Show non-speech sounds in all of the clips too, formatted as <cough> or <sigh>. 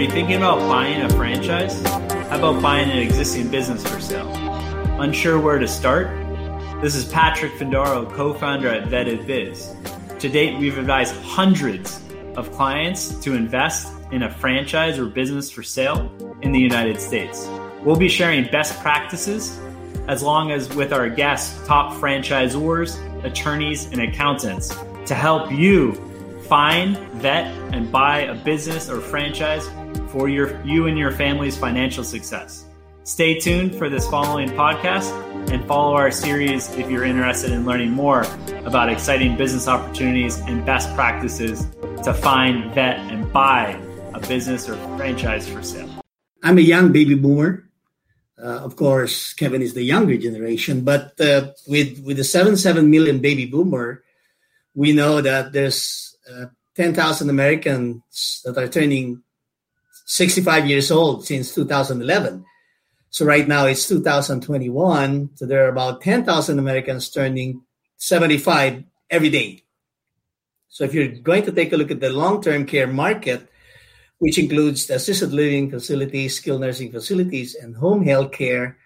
Are you thinking about buying a franchise? How about buying an existing business for sale? Unsure where to start? This is Patrick Findaro, co founder at Vetted Biz. To date, we've advised hundreds of clients to invest in a franchise or business for sale in the United States. We'll be sharing best practices as long as with our guests, top franchisors, attorneys, and accountants to help you find, vet, and buy a business or franchise for your you and your family's financial success. Stay tuned for this following podcast and follow our series if you're interested in learning more about exciting business opportunities and best practices to find, vet, and buy a business or franchise for sale. I'm a young baby boomer. Uh, of course, Kevin is the younger generation, but uh, with with the seven seven million baby boomer, we know that there's uh, 10,000 Americans that are turning 65 years old since 2011. So right now it's 2021. So there are about 10,000 Americans turning 75 every day. So if you're going to take a look at the long-term care market, which includes assisted living facilities, skilled nursing facilities, and home health care,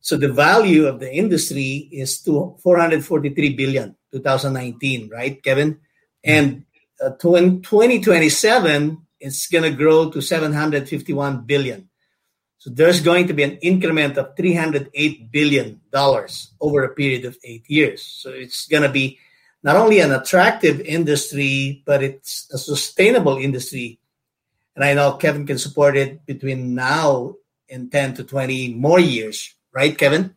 so the value of the industry is to 443 billion 2019, right, Kevin? And uh, 2027 it's going to grow to 751 billion. So there's going to be an increment of 308 billion dollars over a period of 8 years. So it's going to be not only an attractive industry but it's a sustainable industry. And I know Kevin can support it between now and 10 to 20 more years, right Kevin?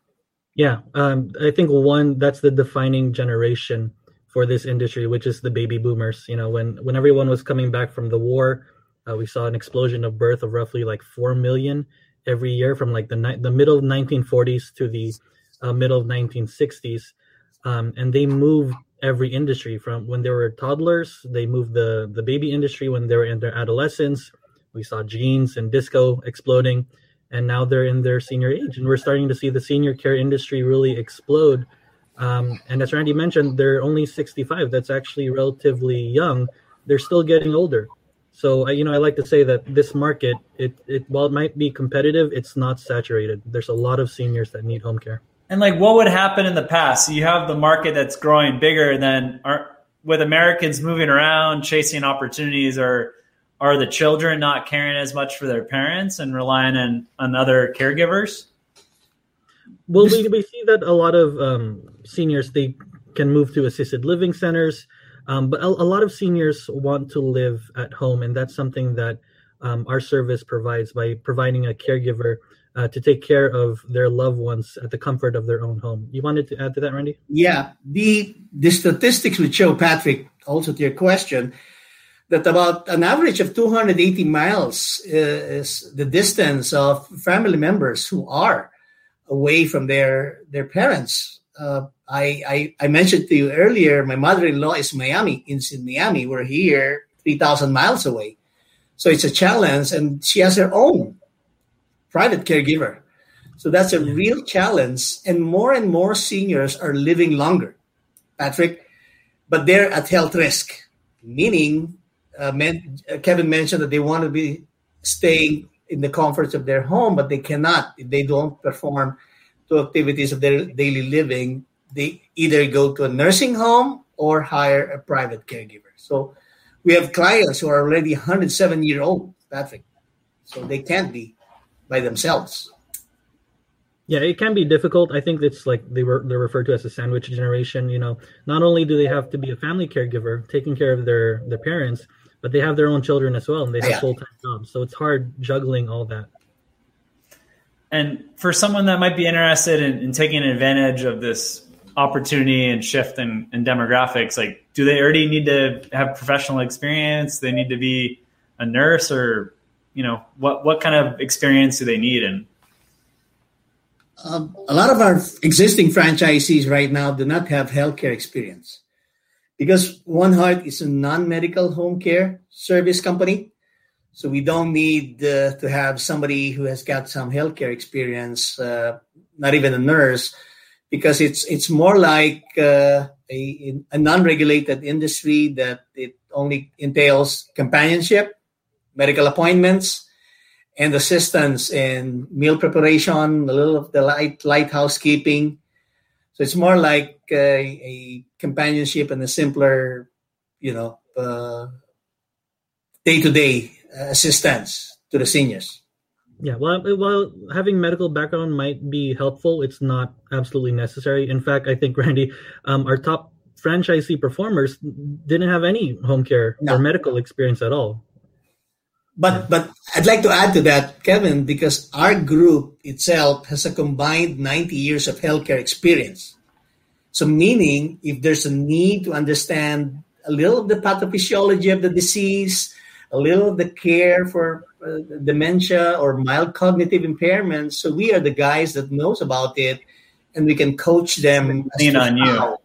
Yeah, um, I think one that's the defining generation for this industry, which is the baby boomers. You know, when when everyone was coming back from the war, uh, we saw an explosion of birth of roughly like four million every year from like the ni- the middle of 1940s to the uh, middle of 1960s, um, and they moved every industry from when they were toddlers. They moved the the baby industry when they were in their adolescence. We saw jeans and disco exploding, and now they're in their senior age, and we're starting to see the senior care industry really explode um, and as Randy mentioned, they're only 65. That's actually relatively young. They're still getting older. So you know, I like to say that this market, it, it while it might be competitive, it's not saturated. There's a lot of seniors that need home care. And like, what would happen in the past? So you have the market that's growing bigger than are with Americans moving around, chasing opportunities, or are the children not caring as much for their parents and relying on, on other caregivers? Well, we, we see that a lot of um, seniors they can move to assisted living centers, um, but a, a, lot of seniors want to live at home, and that's something that um, our service provides by providing a caregiver uh, to take care of their loved ones at the comfort of their own home. You wanted to add to that, Randy? Yeah, the the statistics would show, Patrick, also to your question, that about an average of 280 miles uh, is the distance of family members who are away from their their parents. Uh, I, I, I mentioned to you earlier, my mother-in-law is Miami. In, in Miami, we're here, three thousand miles away, so it's a challenge. And she has her own private caregiver, so that's a real challenge. And more and more seniors are living longer, Patrick, but they're at health risk, meaning uh, men, uh, Kevin mentioned that they want to be staying in the comforts of their home, but they cannot if they don't perform to activities of their daily living. They either go to a nursing home or hire a private caregiver. So we have clients who are already 107 year old, Patrick. So they can't be by themselves. Yeah, it can be difficult. I think it's like they were they're referred to as a sandwich generation. You know, not only do they have to be a family caregiver, taking care of their their parents, but they have their own children as well and they have yeah. full-time jobs so it's hard juggling all that and for someone that might be interested in, in taking advantage of this opportunity and shift in, in, demographics like do they already need to have professional experience they need to be a nurse or you know what what kind of experience do they need and um, a lot of our existing franchisees right now do not have healthcare experience because One Heart is a non-medical home care service company. So we don't need uh, to have somebody who has got some healthcare experience, uh, not even a nurse, because it's it's more like uh, a, a non-regulated industry that it only entails companionship, medical appointments and assistance in meal preparation, a little of the light light housekeeping. So it's more like a, a companionship and a simpler, you know, day to day assistance to the seniors. Yeah, well, while having medical background might be helpful, it's not absolutely necessary. In fact, I think <laughs> Randy, um, our top franchisee performers didn't have any home care no. or medical experience at all. But but I'd like to add to that, Kevin, because our group itself has a combined 90 years of healthcare experience. So meaning if there's a need to understand a little of the pathophysiology of the disease, a little of the care for uh, dementia or mild cognitive impairments. So we are the guys that knows about it, and we can coach them. Lean on you.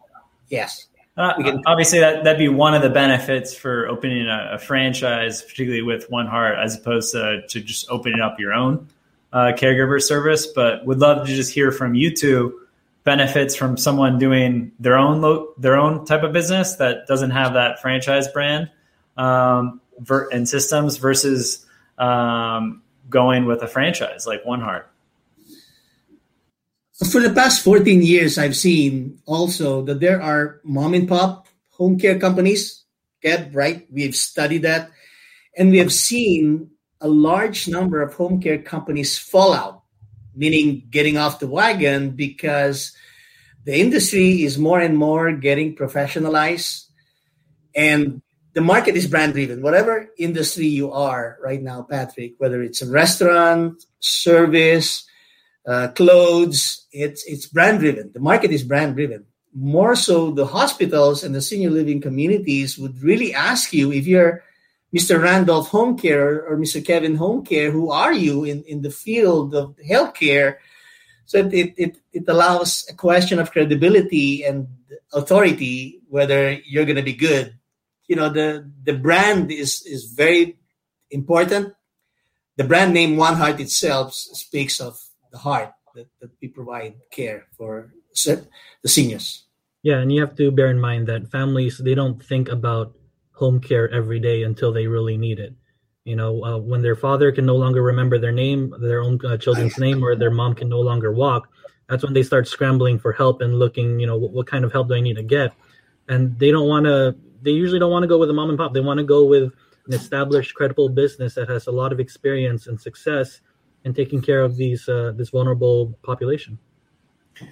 Yes. Uh, can, obviously, that that'd be one of the benefits for opening a, a franchise, particularly with One Heart, as opposed to, to just opening up your own uh, caregiver service. But would love to just hear from you two benefits from someone doing their own lo- their own type of business that doesn't have that franchise brand um, ver- and systems versus um, going with a franchise like One Heart? For the past 14 years, I've seen also that there are mom and pop home care companies. Kev, right? We've studied that. And we have seen a large number of home care companies fall out, meaning getting off the wagon because the industry is more and more getting professionalized. And the market is brand driven. Whatever industry you are right now, Patrick, whether it's a restaurant, service, uh, clothes, it's it's brand driven. The market is brand driven. More so, the hospitals and the senior living communities would really ask you if you're Mr. Randolph Home Care or Mr. Kevin Home Care, who are you in, in the field of healthcare? So it, it, it allows a question of credibility and authority whether you're going to be good you know the the brand is is very important. The brand name One Heart itself speaks of the heart that, that we provide care for the seniors. Yeah, and you have to bear in mind that families they don't think about home care every day until they really need it. You know, uh, when their father can no longer remember their name, their own uh, children's name, or their mom can no longer walk, that's when they start scrambling for help and looking. You know, what, what kind of help do I need to get? And they don't want to they usually don't want to go with a mom and pop. They want to go with an established, credible business that has a lot of experience and success in taking care of these uh, this vulnerable population.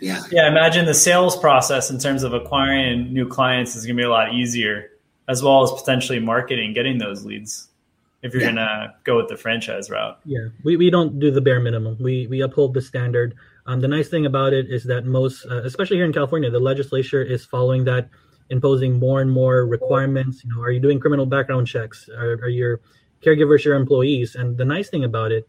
Yeah, yeah. Imagine the sales process in terms of acquiring new clients is going to be a lot easier, as well as potentially marketing, getting those leads. If you're yeah. going to go with the franchise route, yeah, we, we don't do the bare minimum. We we uphold the standard. Um, the nice thing about it is that most, uh, especially here in California, the legislature is following that imposing more and more requirements. You know, are you doing criminal background checks? Are, are your caregivers your employees? And the nice thing about it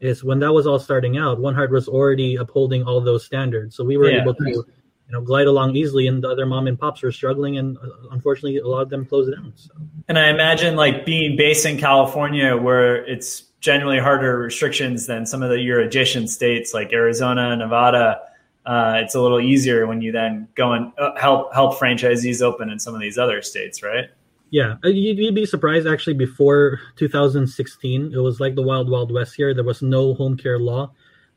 is when that was all starting out, One Heart was already upholding all those standards. So we were yeah. able to, you know, glide along easily, and the other mom and pops were struggling, and uh, unfortunately, a lot of them closed down. So. And I imagine like being based in California, where it's generally harder restrictions than some of the your adjacent states like Arizona, Nevada uh, it's a little easier when you then go and uh, help help franchisees open in some of these other states, right? Yeah, uh, you'd be surprised actually. Before 2016, it was like the wild wild west here. There was no home care law,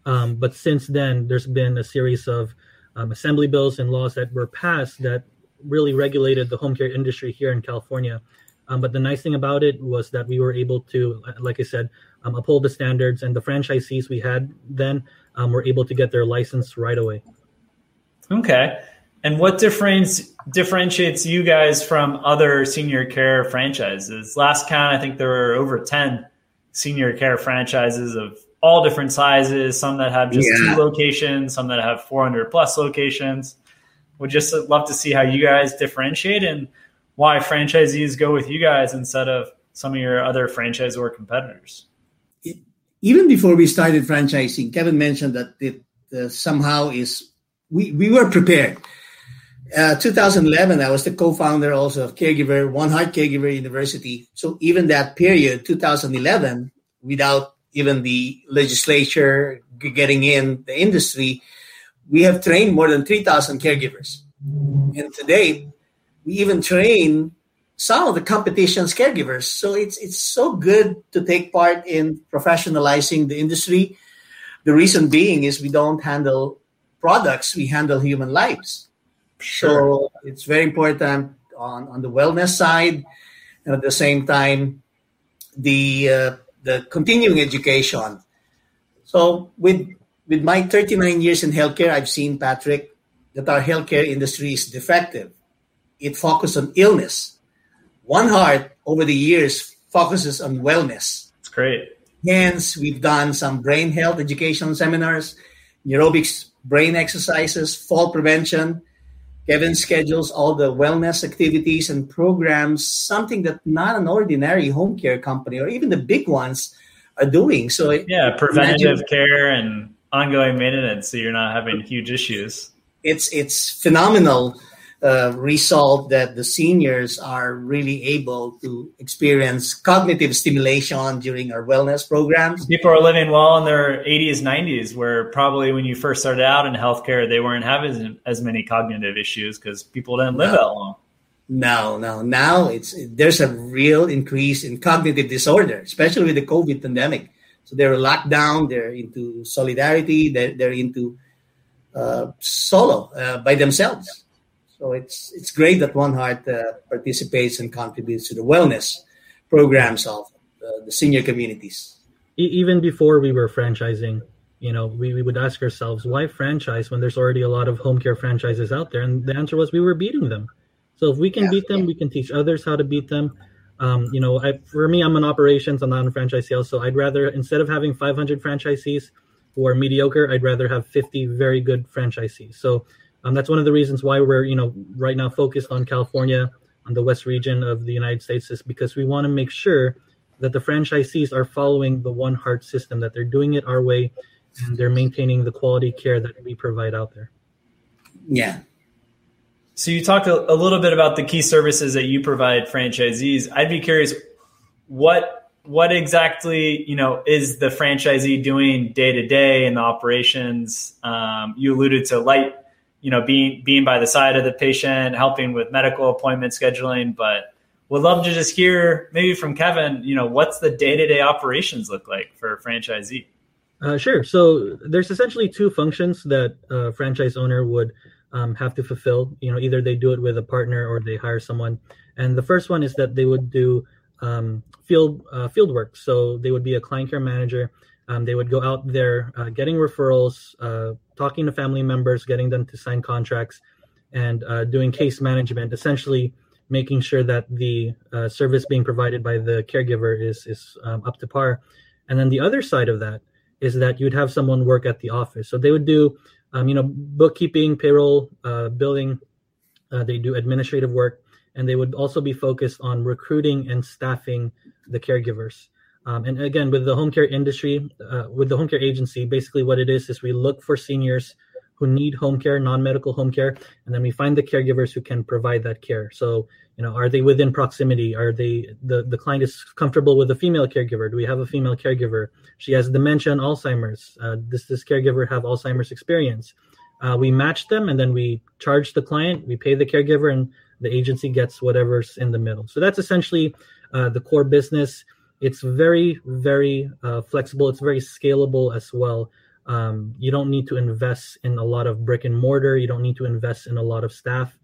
um, but since then, there's been a series of um, assembly bills and laws that were passed that really regulated the home care industry here in California. Um, but the nice thing about it was that we were able to, like I said, um, uphold the standards, and the franchisees we had then um, were able to get their license right away. Okay. And what difference differentiates you guys from other senior care franchises? Last count, I think there were over 10 senior care franchises of all different sizes, some that have just yeah. two locations, some that have 400 plus locations. Would just love to see how you guys differentiate and why franchisees go with you guys instead of some of your other franchise or competitors even before we started franchising, Kevin mentioned that it uh, somehow is we we were prepared. Uh, 2011, I was the co-founder also of Caregiver One Heart Caregiver University. So even that period, 2011, without even the legislature getting in the industry, we have trained more than 3,000 caregivers. And today, we even train some of the competition's caregivers. So it's it's so good to take part in professionalizing the industry. The reason being is we don't handle products, we handle human lives. Sure. So it's very important on, on the wellness side and at the same time the uh, the continuing education. So with with my 39 years in healthcare, I've seen Patrick that our healthcare industry is defective. It focuses on illness. One Heart over the years focuses on wellness. It's great. Hence, we've done some brain health education seminars, neurobics brain exercises, fall prevention, Kevin schedules all the wellness activities and programs, something that not an ordinary home care company or even the big ones are doing. So yeah, preventative care and ongoing maintenance, so you're not having huge issues. It's it's phenomenal uh, result that the seniors are really able to experience cognitive stimulation during our wellness programs. People are living well in their 80s, 90s, where probably when you first started out in healthcare, they weren't having as many cognitive issues because people didn't live no. that long. No, no. Now it's there's a real increase in cognitive disorder, especially with the COVID pandemic. So they're locked down. They're into solidarity. They're, they're into uh, solo uh, by themselves. So it's it's great that One Heart uh, participates and contributes to the wellness programs of uh, the senior communities. Even before we were franchising, you know, we, we would ask ourselves, why franchise when there's already a lot of home care franchises out there? And the answer was we were beating them. So if we can yeah, beat them, yeah. we can teach others how to beat them. Um, you know, I, for me, I'm in operations, I'm not in franchise sales. So I'd rather, instead of having 500 franchisees who are mediocre, I'd rather have 50 very good franchisees. So um, that's one of the reasons why we're, you know, right now focused on California, on the West region of the United States, is because we want to make sure that the franchisees are following the One Heart system, that they're doing it our way, and they're maintaining the quality care that we provide out there. Yeah. So you talked a, a little bit about the key services that you provide franchisees. I'd be curious, what what exactly you know is the franchisee doing day to day in the operations? Um, you alluded to light you know, being being by the side of the patient, helping with medical appointment scheduling. But would love to just hear maybe from Kevin, you know, what's the day to day operations look like for a franchisee? Uh, sure. So there's essentially two functions that a franchise owner would um, have to fulfill. You know, either they do it with a partner or they hire someone. And the first one is that they would do um, field uh, field work. So they would be a client care manager um, they would go out there uh, getting referrals, uh, talking to family members, getting them to sign contracts, and uh, doing case management, essentially making sure that the uh, service being provided by the caregiver is, is um, up to par. And then the other side of that is that you'd have someone work at the office. So they would do, um, you know, bookkeeping, payroll, uh, billing. Uh, they do administrative work, and they would also be focused on recruiting and staffing the caregivers. Um, and again, with the home care industry, uh, with the home care agency, basically what it is is we look for seniors who need home care, non-medical home care, and then we find the caregivers who can provide that care. So, you know, are they within proximity? Are they the the client is comfortable with a female caregiver? Do we have a female caregiver? She has dementia and Alzheimer's. Uh, does this caregiver have Alzheimer's experience? Uh, we match them, and then we charge the client. We pay the caregiver, and the agency gets whatever's in the middle. So that's essentially uh, the core business it's very very uh, flexible. It's very scalable as well. Um, you don't need to invest in a lot of brick and mortar. You don't need to invest in a lot of staff.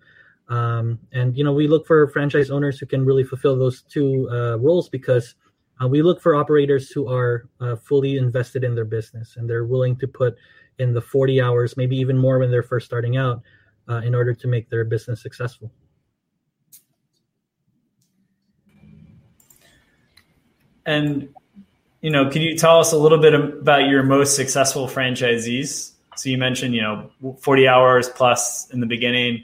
Um, and you know we look for franchise owners who can really fulfill those two uh, roles because uh, we look for operators who are uh, fully invested in their business and they're willing to put in the 40 hours maybe even more when they're first starting out uh, in order to make their business successful And you know, can you tell us a little bit about your most successful franchisees? So you mentioned, you know, 40 hours plus in the beginning.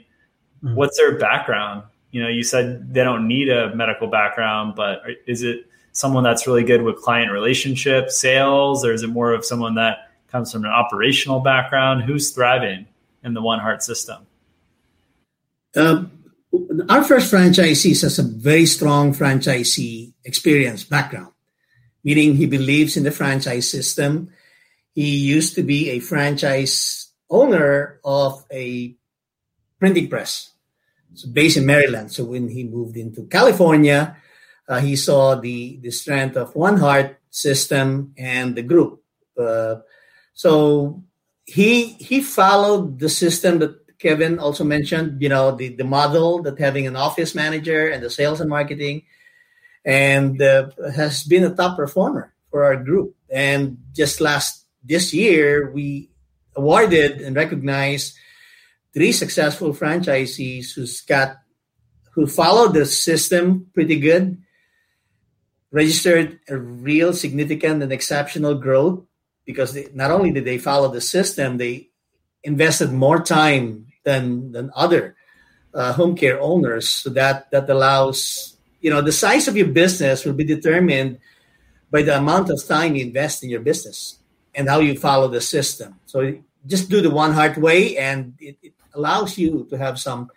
Mm-hmm. What's their background? You know, you said they don't need a medical background, but is it someone that's really good with client relationships, sales, or is it more of someone that comes from an operational background? Who's thriving in the One Heart system? Um, our first franchisee has a very strong franchisee experience background meaning he believes in the franchise system. He used to be a franchise owner of a printing press. so based in Maryland. So when he moved into California, uh, he saw the the strength of One Heart system and the group. Uh, so he he followed the system that Kevin also mentioned. You know the the model that having an office manager and the sales and marketing, and uh, has been a top performer for our group. And just last this year, we awarded and recognized three successful franchisees who's got who followed the system pretty good registered a real significant and exceptional growth because they, not only did they follow the system, they invested more time than than other uh, home care owners. So that that allows you know the size of your business will be determined by the amount of time you invest in your business and how you follow the system. So just do the one heart way, and it, it allows you to have some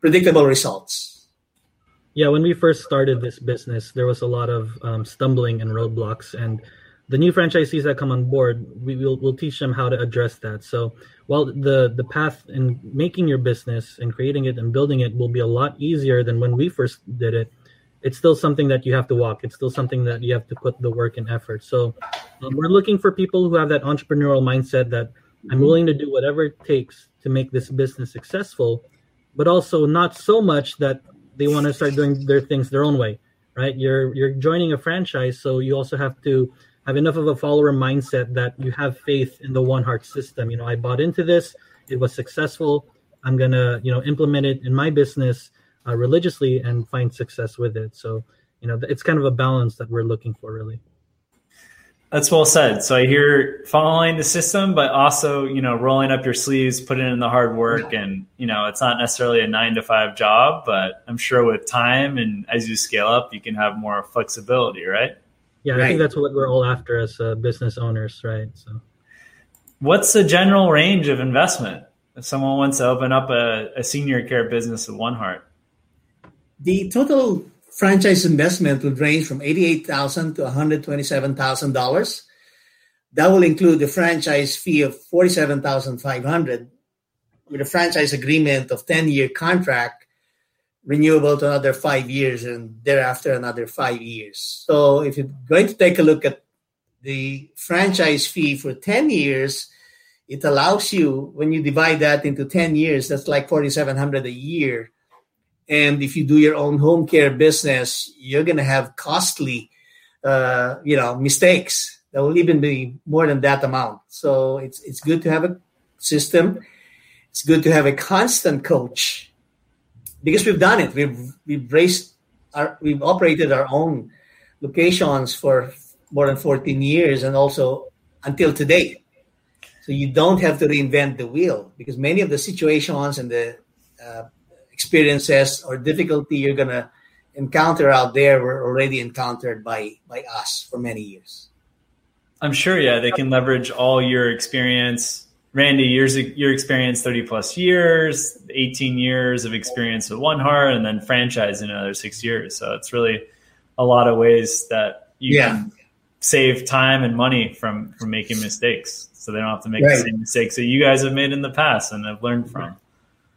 predictable results. Yeah, when we first started this business, there was a lot of um, stumbling and roadblocks, and the new franchisees that come on board, we will we'll teach them how to address that. So while the the path in making your business and creating it and building it will be a lot easier than when we first did it, it's still something that you have to walk. It's still something that you have to put the work and effort. So um, we're looking for people who have that entrepreneurial mindset that I'm willing to do whatever it takes to make this business successful, but also not so much that they want to start doing their things their own way, right? You're you're joining a franchise, so you also have to have enough of a follower mindset that you have faith in the One Heart system. You know, I bought into this; it was successful. I'm gonna, you know, implement it in my business uh, religiously and find success with it. So, you know, it's kind of a balance that we're looking for, really. That's well said. So I hear following the system, but also, you know, rolling up your sleeves, putting in the hard work. And, you know, it's not necessarily a nine to five job, but I'm sure with time and as you scale up, you can have more flexibility, right? Yeah, right. I think that's what we're all after as uh, business owners, right? So, what's the general range of investment if someone wants to open up a, a senior care business with One Heart? The total franchise investment would range from $88,000 to $127,000. That will include the franchise fee of $47,500 with a franchise agreement of 10-year contract renewable to another 5 years and thereafter another 5 years. So if you're going to take a look at the franchise fee for 10 years, it allows you when you divide that into 10 years that's like 4700 a year and if you do your own home care business, you're going to have costly, uh, you know, mistakes that will even be more than that amount. So it's it's good to have a system. It's good to have a constant coach because we've done it. We've we've raised our we've operated our own locations for more than 14 years and also until today. So you don't have to reinvent the wheel because many of the situations and the uh, experiences or difficulty you're going to encounter out there were already encountered by by us for many years. I'm sure, yeah, they can leverage all your experience. Randy, years your experience, 30 plus years, 18 years of experience with One Heart, and then franchise in another six years. So it's really a lot of ways that you yeah. can save time and money from from making mistakes, so they don't have to make right. the same mistakes that you guys have made in the past and have learned from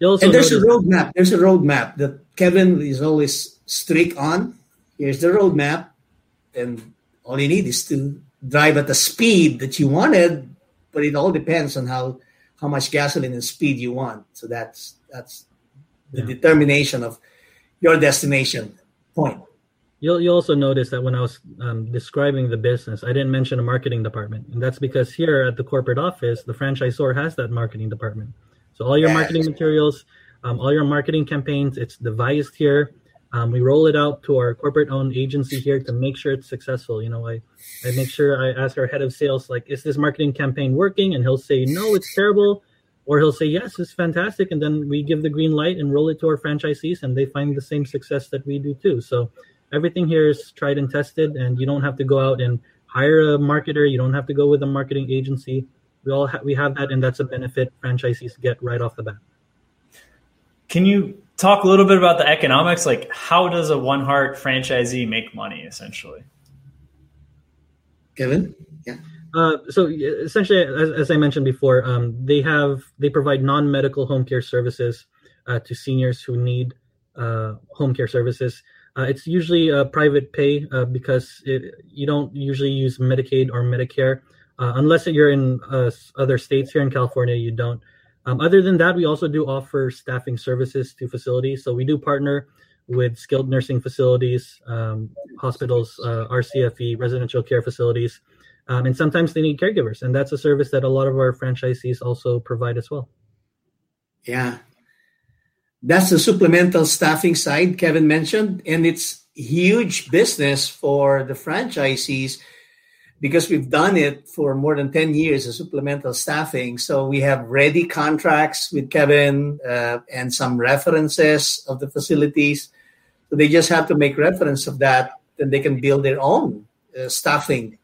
and there's a roadmap. There's a roadmap that Kevin is always strict on. Here's the roadmap, and all you need is to drive at the speed that you wanted. But it all depends on how how much gasoline and speed you want. So that's that's the yeah. determination of your destination point. You'll, you also notice that when I was um, describing the business, I didn't mention a marketing department. And that's because here at the corporate office, the franchisor has that marketing department. So all your marketing materials, um, all your marketing campaigns, it's devised here. Um, we roll it out to our corporate-owned agency here to make sure it's successful. You know, I, I make sure I ask our head of sales, like, is this marketing campaign working? And he'll say, no, it's terrible. Or he'll say, yes, it's fantastic. And then we give the green light and roll it to our franchisees, and they find the same success that we do too. So everything here is tried and tested, and you don't have to go out and hire a marketer. You don't have to go with a marketing agency we all ha- we have that, and that's a benefit franchisees get right off the bat. Can you talk a little bit about the economics? Like, how does a One Heart franchisee make money, essentially? Kevin, yeah. Uh, so essentially, as, as, I mentioned before, um, they have they provide non-medical home care services. uh, to seniors who need uh, home care services. Uh, it's usually a private pay uh, because it, you don't usually use Medicaid or Medicare uh, unless you're in other states. Here in California, you don't. Um, other than that, we also do offer staffing services to facilities. So we do partner with skilled nursing facilities, um, hospitals, uh, RCFE, residential care facilities, um, and sometimes they need caregivers, and that's a service that a lot of our franchisees also provide as well. Yeah, that's the supplemental staffing side Kevin mentioned, and it's huge business for the franchisees because we've done it for more than 10 years as supplemental staffing. So we have ready contracts with Kevin uh, and some references of the facilities. So they just have to make reference of that, then they can build their own uh, staffing.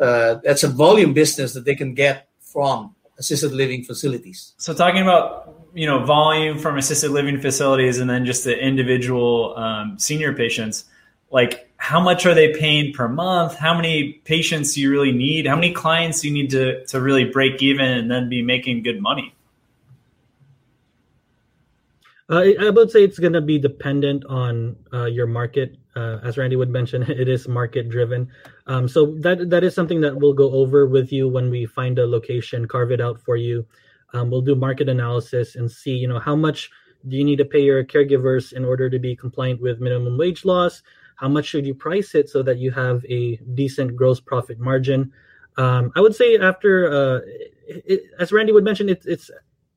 Uh, that's a volume business that they can get from assisted living facilities. So talking about you know volume from assisted living facilities and then just the individual um, senior patients, like how much are they paying per month? How many patients do you really need? How many clients do you need to to really break even and then be making good money? Uh, I would say it's going to be dependent on uh, your market. Uh, as Randy would mention, <laughs> it is market driven. Um, so that that is something that we'll go over with you when we find a location, carve it out for you. Um, we'll do market analysis and see, you know, how much do you need to pay your caregivers in order to be compliant with minimum wage laws? How much should you price it so that you have a decent gross profit margin? Um, I would say after, uh, it, as Randy would mention, it, it's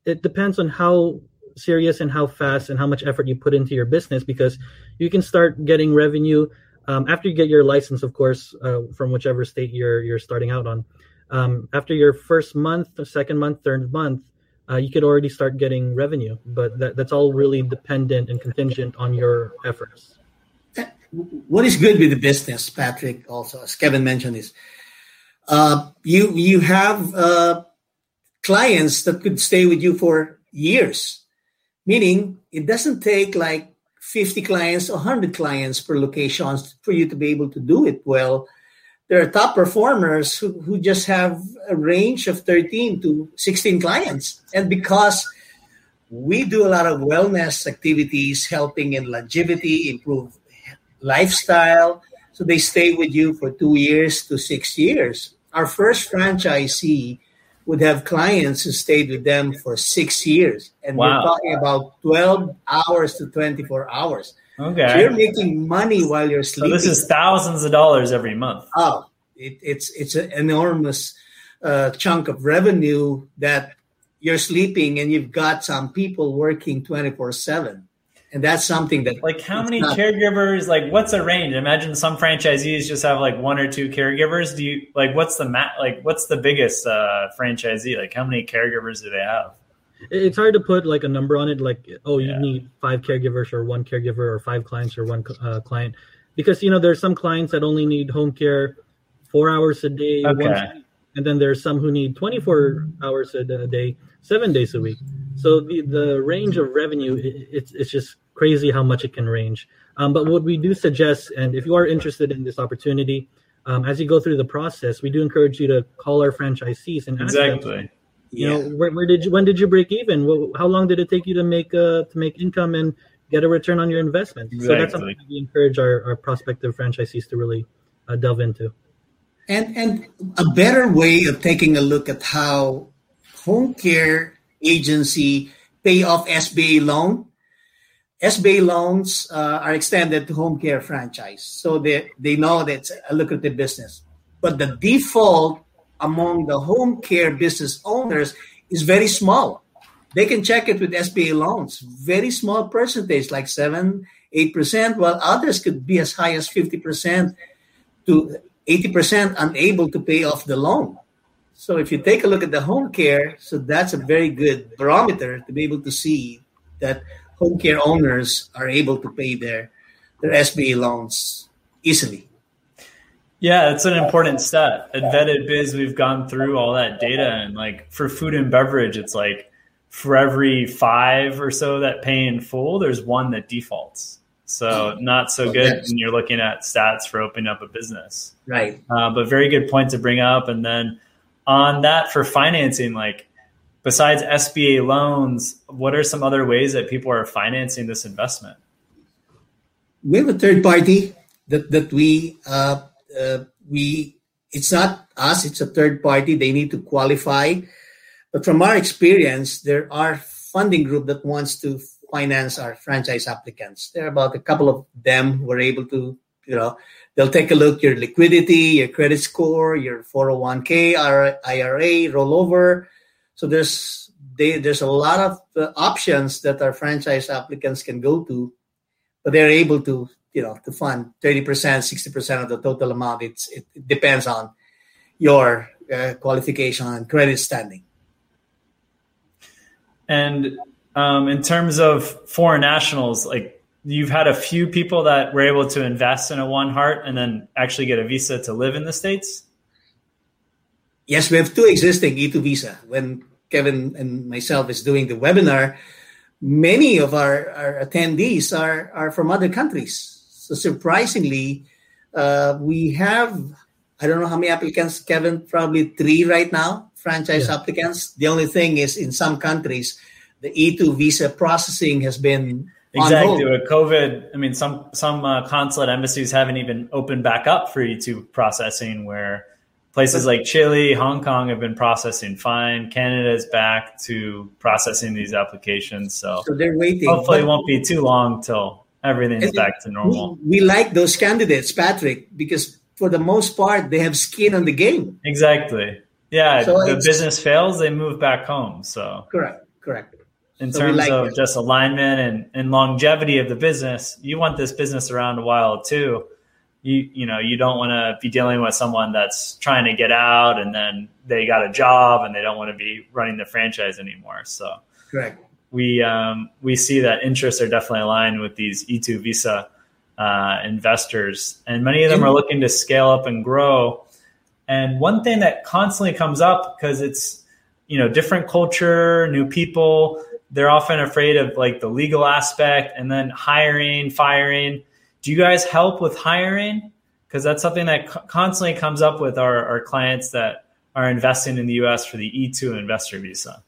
it depends on how serious and how fast and how much effort you put into your business because you can start getting revenue um, after you get your license, of course, uh, from whichever state you're you're starting out on. Um, after your first month, second month, third month, uh, you could already start getting revenue, but that, that's all really dependent and contingent on your efforts. What is good with the business, Patrick? Also, as Kevin mentioned, is uh, you you have uh, clients that could stay with you for years meaning it doesn't take like 50 clients or 100 clients per location for you to be able to do it well there are top performers who, who just have a range of 13 to 16 clients and because we do a lot of wellness activities helping in longevity improve lifestyle so they stay with you for two years to six years our first franchisee would have clients who stayed with them for six years. And wow. we're talking about 12 hours to 24 hours. Okay. So you're making money while you're sleeping. So this is thousands of dollars every month. Oh, it, it's it's an enormous uh, chunk of revenue that you're sleeping and you've got some people working 24 7 and that's something that like how many not, caregivers like what's a range? Imagine some franchisees just have like one or two caregivers. Do you like what's the mat like what's the biggest uh franchisee? Like how many caregivers do they have? It's hard to put like a number on it like oh you yeah. need five caregivers or one caregiver or five clients or one uh, client. Because you know there's some clients that only need home care four hours a day okay. And then there's some who need 24 hours a day seven days a week so the, the range of revenue it, it's, it's just crazy how much it can range. Um, but what we do suggest, and if you are interested in this opportunity, um, as you go through the process, we do encourage you to call our franchisees and exactly. Them, you yeah. know, where, where, did you, when did you break even? how long did it take you to make uh, to make income and get a return on your investment? Exactly. So that's something we encourage our, our prospective franchisees to really uh, delve into. And and a better way of taking a look at how home care agency pay off SBA loan SBA loans uh, are extended to home care franchise, so they, they know that it's a lucrative business. But the default among the home care business owners is very small. They can check it with SBA loans, very small percentage, like seven, eight percent, while others could be as high as fifty percent to eighty percent unable to pay off the loan. So if you take a look at the home care, so that's a very good barometer to be able to see that home care owners are able to pay their their SBA loans easily. Yeah, it's an important stat. At Vetted Biz, we've gone through all that data, and like for food and beverage, it's like for every five or so that pay in full, there's one that defaults. So not so good yes. when you're looking at stats for opening up a business. Right. Uh, but very good point to bring up. And then on that for financing, like besides SBA loans, what are some other ways that people are financing this investment? We have a third party that that we uh, uh, we it's not us; it's a third party. They need to qualify, but from our experience, there are funding group that wants to finance our franchise applicants. There are about a couple of them who are able to, you know, they'll take a look your liquidity, your credit score, your 401k, IRA, rollover. So there's they, there's a lot of uh, options that our franchise applicants can go to, but they're able to you know to fund 30% 60% of the total amount it's it, it depends on your uh, qualification and credit standing and um, in terms of foreign nationals like you've had a few people that were able to invest in a one heart and then actually get a visa to live in the states yes we have two existing e2 visa when kevin and myself is doing the webinar many of our, our attendees are, are from other countries so surprisingly, uh, we have I don't know how many applicants, Kevin. Probably three right now, franchise yeah. applicants. The only thing is, in some countries, the E2 visa processing has been exactly with COVID. I mean, some some uh, consulate embassies haven't even opened back up for E2 processing. Where places like Chile, Hong Kong have been processing fine. Canada is back to processing these applications. So, so they're waiting. Hopefully, it won't be too long till everything's back to normal. We, we like those candidates, Patrick, because for the most part they have skin on the game. Exactly. Yeah. So the business fails, they move back home. So correct, correct. In so terms like of it. just alignment and, and longevity of the business, you want this business around a while too. You you know you don't want to be dealing with someone that's trying to get out and then they got a job and they don't want to be running the franchise anymore. So correct we um, we see that interests are definitely aligned with these E2 visa uh, investors, and many of them are looking to scale up and grow. And one thing that constantly comes up because it's you know different culture, new people, they're often afraid of like the legal aspect, and then hiring, firing. Do you guys help with hiring? Because that's something that co- constantly comes up with our, our clients that are investing in the U.S. for the E2 investor visa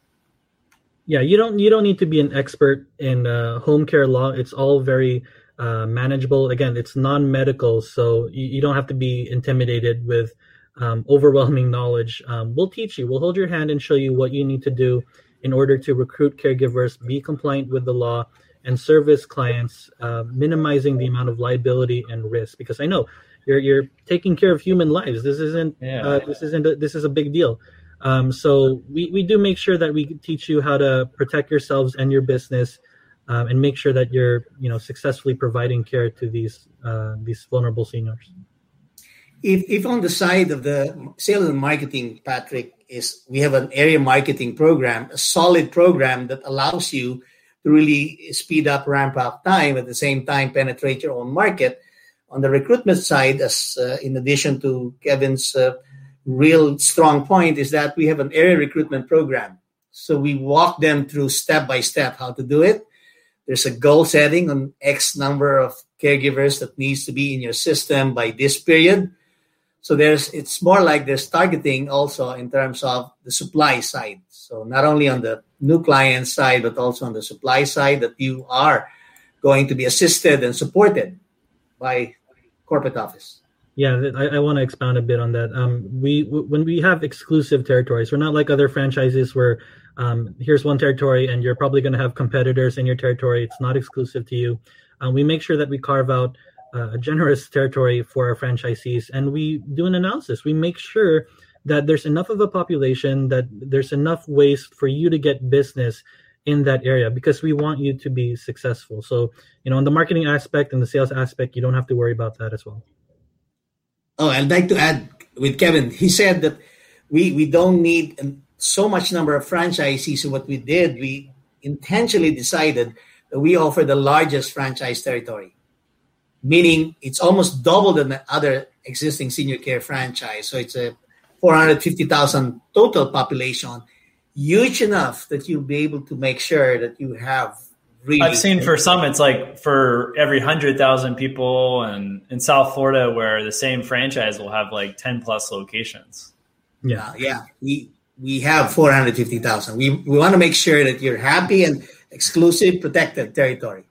yeah you don't you don't need to be an expert in uh, home care law it's all very uh, manageable again it's non-medical so you, you, don't have to be intimidated with um, overwhelming knowledge um, we'll teach you we'll hold your hand and show you what you need to do in order to recruit caregivers be compliant with the law and service clients uh, minimizing the amount of liability and risk because i know you're you're taking care of human lives this isn't yeah. Uh, this isn't a, this is a big deal um, so we, we do make sure that we teach you how to protect yourselves and your business, um, and make sure that you're you know successfully providing care to these uh, these vulnerable seniors. If, if on the side of the sales and marketing, Patrick, is we have an area marketing program, a solid program that allows you to really speed up ramp up time at the same time penetrate your own market. On the recruitment side, as uh, in addition to Kevin's uh, real strong point is that we have an area recruitment program. So we walk them through step by step how to do it. There's a goal setting on X number of caregivers that needs to be in your system by this period. So there's it's more like there's targeting also in terms of the supply side. So not only on the new client side, but also on the supply side that you are going to be assisted and supported by corporate office. Yeah, I, I want to expound a bit on that. Um, we w- when we have exclusive territories, we're not like other franchises where um, here's one territory and you're probably going to have competitors in your territory. It's not exclusive to you. Um, we make sure that we carve out uh, a generous territory for our franchisees, and we do an analysis. We make sure that there's enough of a population that there's enough ways for you to get business in that area because we want you to be successful. So, you know, on the marketing aspect and the sales aspect, you don't have to worry about that as well. Oh, I'd like to add with Kevin. He said that we we don't need so much number of franchisees. So what we did, we intentionally decided that we offer the largest franchise territory, meaning it's almost double than the other existing senior care franchise. So it's a 450,000 total population, huge enough that you'll be able to make sure that you have really. I've seen for some, it's like for every hundred thousand people, and in South Florida, where the same franchise will have like ten plus locations. Yeah, uh, yeah. We we have 450,000. We, we want to make sure that you're happy and exclusive, protected territory.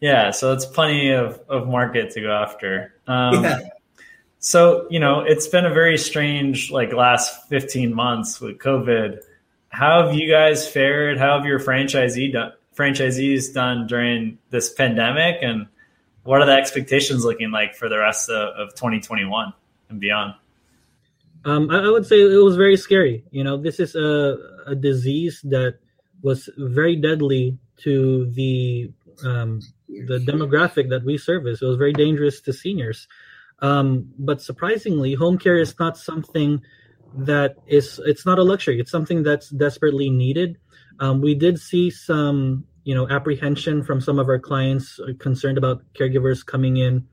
Yeah, so it's plenty of, of market to go after. Um, yeah. So, you know, it's been a very strange like last 15 months with COVID. How have you guys fared? How have your franchisee done, franchisees done during this pandemic? And what are the expectations looking like for the rest of, of 2021 and beyond? Um, I, I, would say it was very scary. You know, this is a, a disease that was very deadly to the um, the demographic that we service. It was very dangerous to seniors. Um, but surprisingly, home care is not something that is it's not a luxury. It's something that's desperately needed. Um, we did see some you know apprehension from some of our clients concerned about caregivers coming in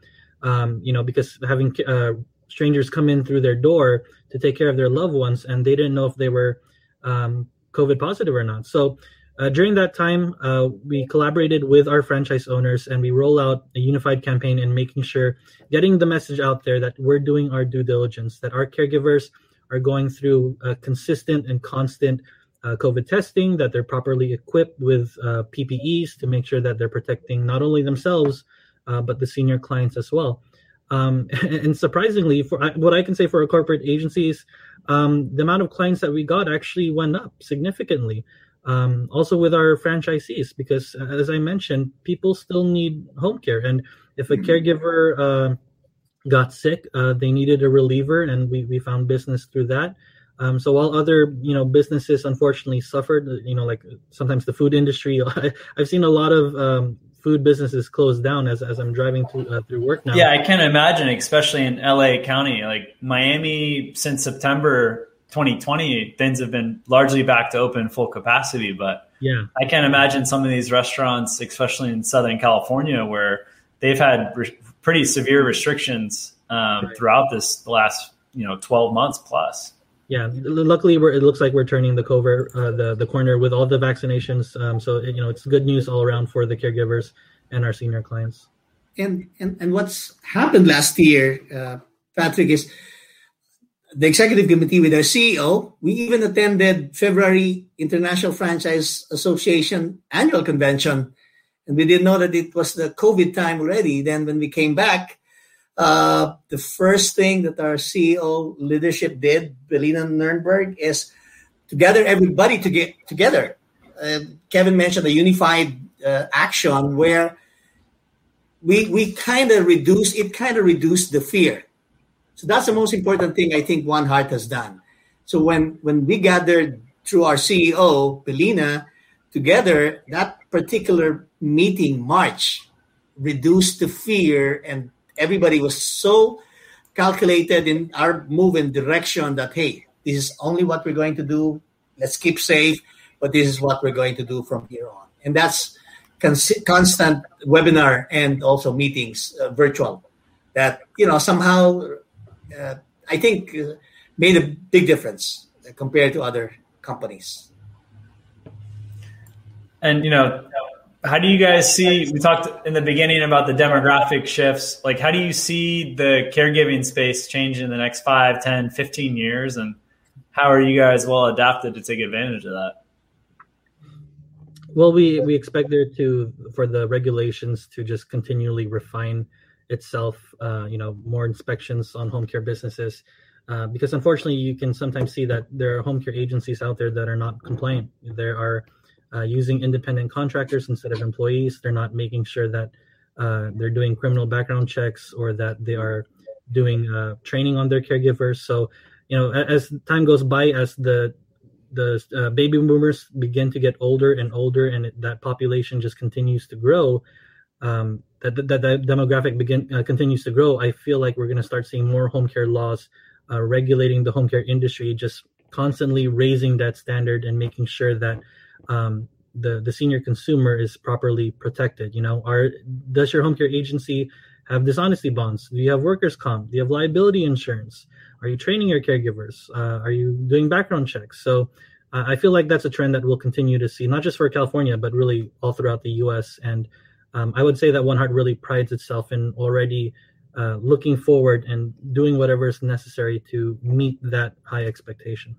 um, you know because having uh, strangers come in through their door to take care of their loved ones, and they didn't know if they were um, COVID positive or not. So uh, during that time, uh, we collaborated with our franchise owners and we roll out a unified campaign in making sure, getting the message out there that we're doing our due diligence, that our caregivers are going through consistent and constant uh, COVID testing, that they're properly equipped with uh, PPEs to make sure that they're protecting not only themselves, uh, but the senior clients as well. Um, <laughs> and surprisingly, for what I can say for our corporate agencies, um, the amount of clients that we got actually went up significantly. Um, also with our franchisees, because uh, as I mentioned, people still need home care, and if a mm-hmm. caregiver uh, got sick, uh, they needed a reliever, and we we found business through that. Um, so while other you know businesses unfortunately suffered, you know like sometimes the food industry, <laughs> I've seen a lot of um, food businesses closed down as, as I'm driving through, uh, through work now. Yeah, I can imagine, especially in LA County, like Miami since September 2020, things have been largely back to open full capacity. But yeah, I can't imagine some of these restaurants, especially in Southern California, where they've had re- pretty severe restrictions um, right. throughout this last you know 12 months plus. Yeah, luckily we're it looks like we're turning the cover uh, the the corner with all the vaccinations. Um, so you know it's good news all around for the caregivers and our senior clients. And and and what's happened last year, uh, Patrick, is the executive committee with our CEO. We even attended February International Franchise Association annual convention, and we didn't know that it was the COVID time already. Then when we came back, uh, the first thing that our CEO leadership did, Belina Nurnberg, is to gather everybody to get together. Uh, Kevin mentioned a unified uh, action where we we kind of reduce it, kind of reduced the fear. So that's the most important thing I think One Heart has done. So when when we gathered through our CEO Belina together, that particular meeting March reduced the fear and everybody was so calculated in our move in direction that hey, this is only what we're going to do. Let's keep safe, but this is what we're going to do from here on. And that's cons- constant webinar and also meetings uh, virtual that you know somehow uh, I think uh, made a big difference compared to other companies. And you know, how do you guys see we talked in the beginning about the demographic shifts like how do you see the caregiving space change in the next 5 10 15 years and how are you guys well adapted to take advantage of that well we we expect there to for the regulations to just continually refine itself uh, you know more inspections on home care businesses uh, because unfortunately you can sometimes see that there are home care agencies out there that are not compliant there are uh, using independent contractors instead of employees. They're not making sure that uh, they're doing criminal background checks or that they are doing uh, training on their caregivers. So, you know, as time goes by, as the the uh, baby boomers begin to get older and older, and that population just continues to grow, um, that, that, that demographic begin uh, continues to grow. I feel like we're going to start seeing more home care laws uh, regulating the home care industry, just constantly raising that standard and making sure that um, the the senior consumer is properly protected. You know, are does your home care agency have dishonesty bonds? Do you have workers' comp? Do you have liability insurance? Are you training your caregivers? Uh, are you doing background checks? So uh, I feel like that's a trend that we'll continue to see, not just for California, but really all throughout the U.S. And um, I would say that One Heart really prides itself in already uh, looking forward and doing whatever is necessary to meet that high expectation.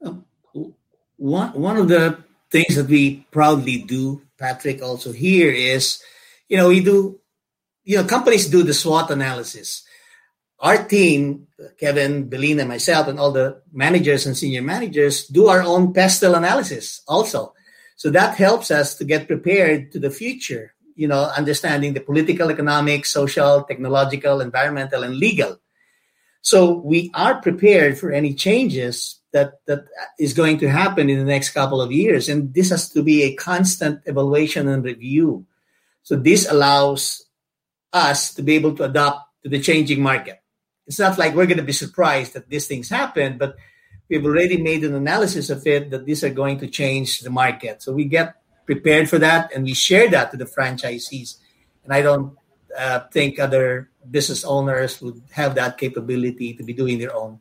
Um, one one of the things that we proudly do, Patrick, also here is, you know, we do, you know, companies do the SWOT analysis. Our team, Kevin, Belina, myself, and all the managers and senior managers do our own pestle analysis also. So that helps us to get prepared to the future, you know, understanding the political, economic, social, technological, environmental, and legal. So we are prepared for any changes that that is going to happen in the next couple of years. And this has to be a constant evaluation and review. So this allows us to be able to adapt to the changing market. It's not like we're going to be surprised that these things happen but we've already made an analysis of it that these are going to change the market so we get prepared for that and we share that to the franchisees and i don't uh, think other business owners would have that capability to be doing their own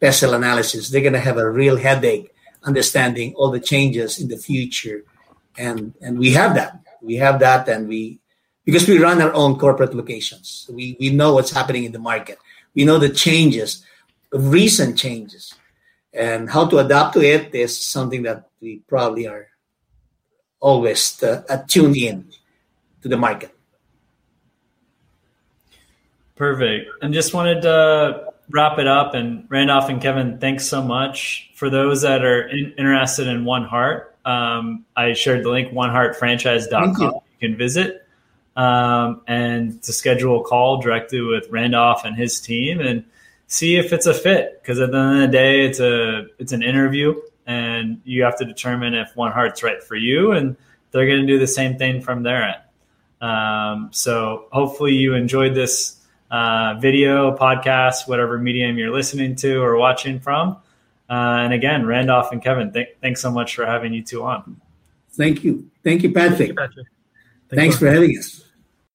PESTEL analysis, they're going to have a real headache understanding all the changes in the future. And, and we have that. We have that, and we, because we run our own corporate locations, we, we know what's happening in the market. We know the changes, recent changes, and how to adapt to it is something that we probably are always uh, attuned in to the market. Perfect. And just wanted to wrap it up. And Randolph and Kevin, thanks so much. For those that are in, interested in One Heart, um, I shared the link, oneheartfranchise.com. You. you can visit um, and to schedule a call directly with Randolph and his team and see if it's a fit. Because at the end of the day, it's a it's an interview, and you have to determine if One Heart's right for you, and they're going to do the same thing from their end. Um, so hopefully you enjoyed this uh, video, podcast, whatever medium you're listening to or watching from. Uh, and again, Randolph and Kevin, th- thanks so much for having you two on. Thank you. Thank you, Patrick. Thank you, Patrick. Thanks for having us.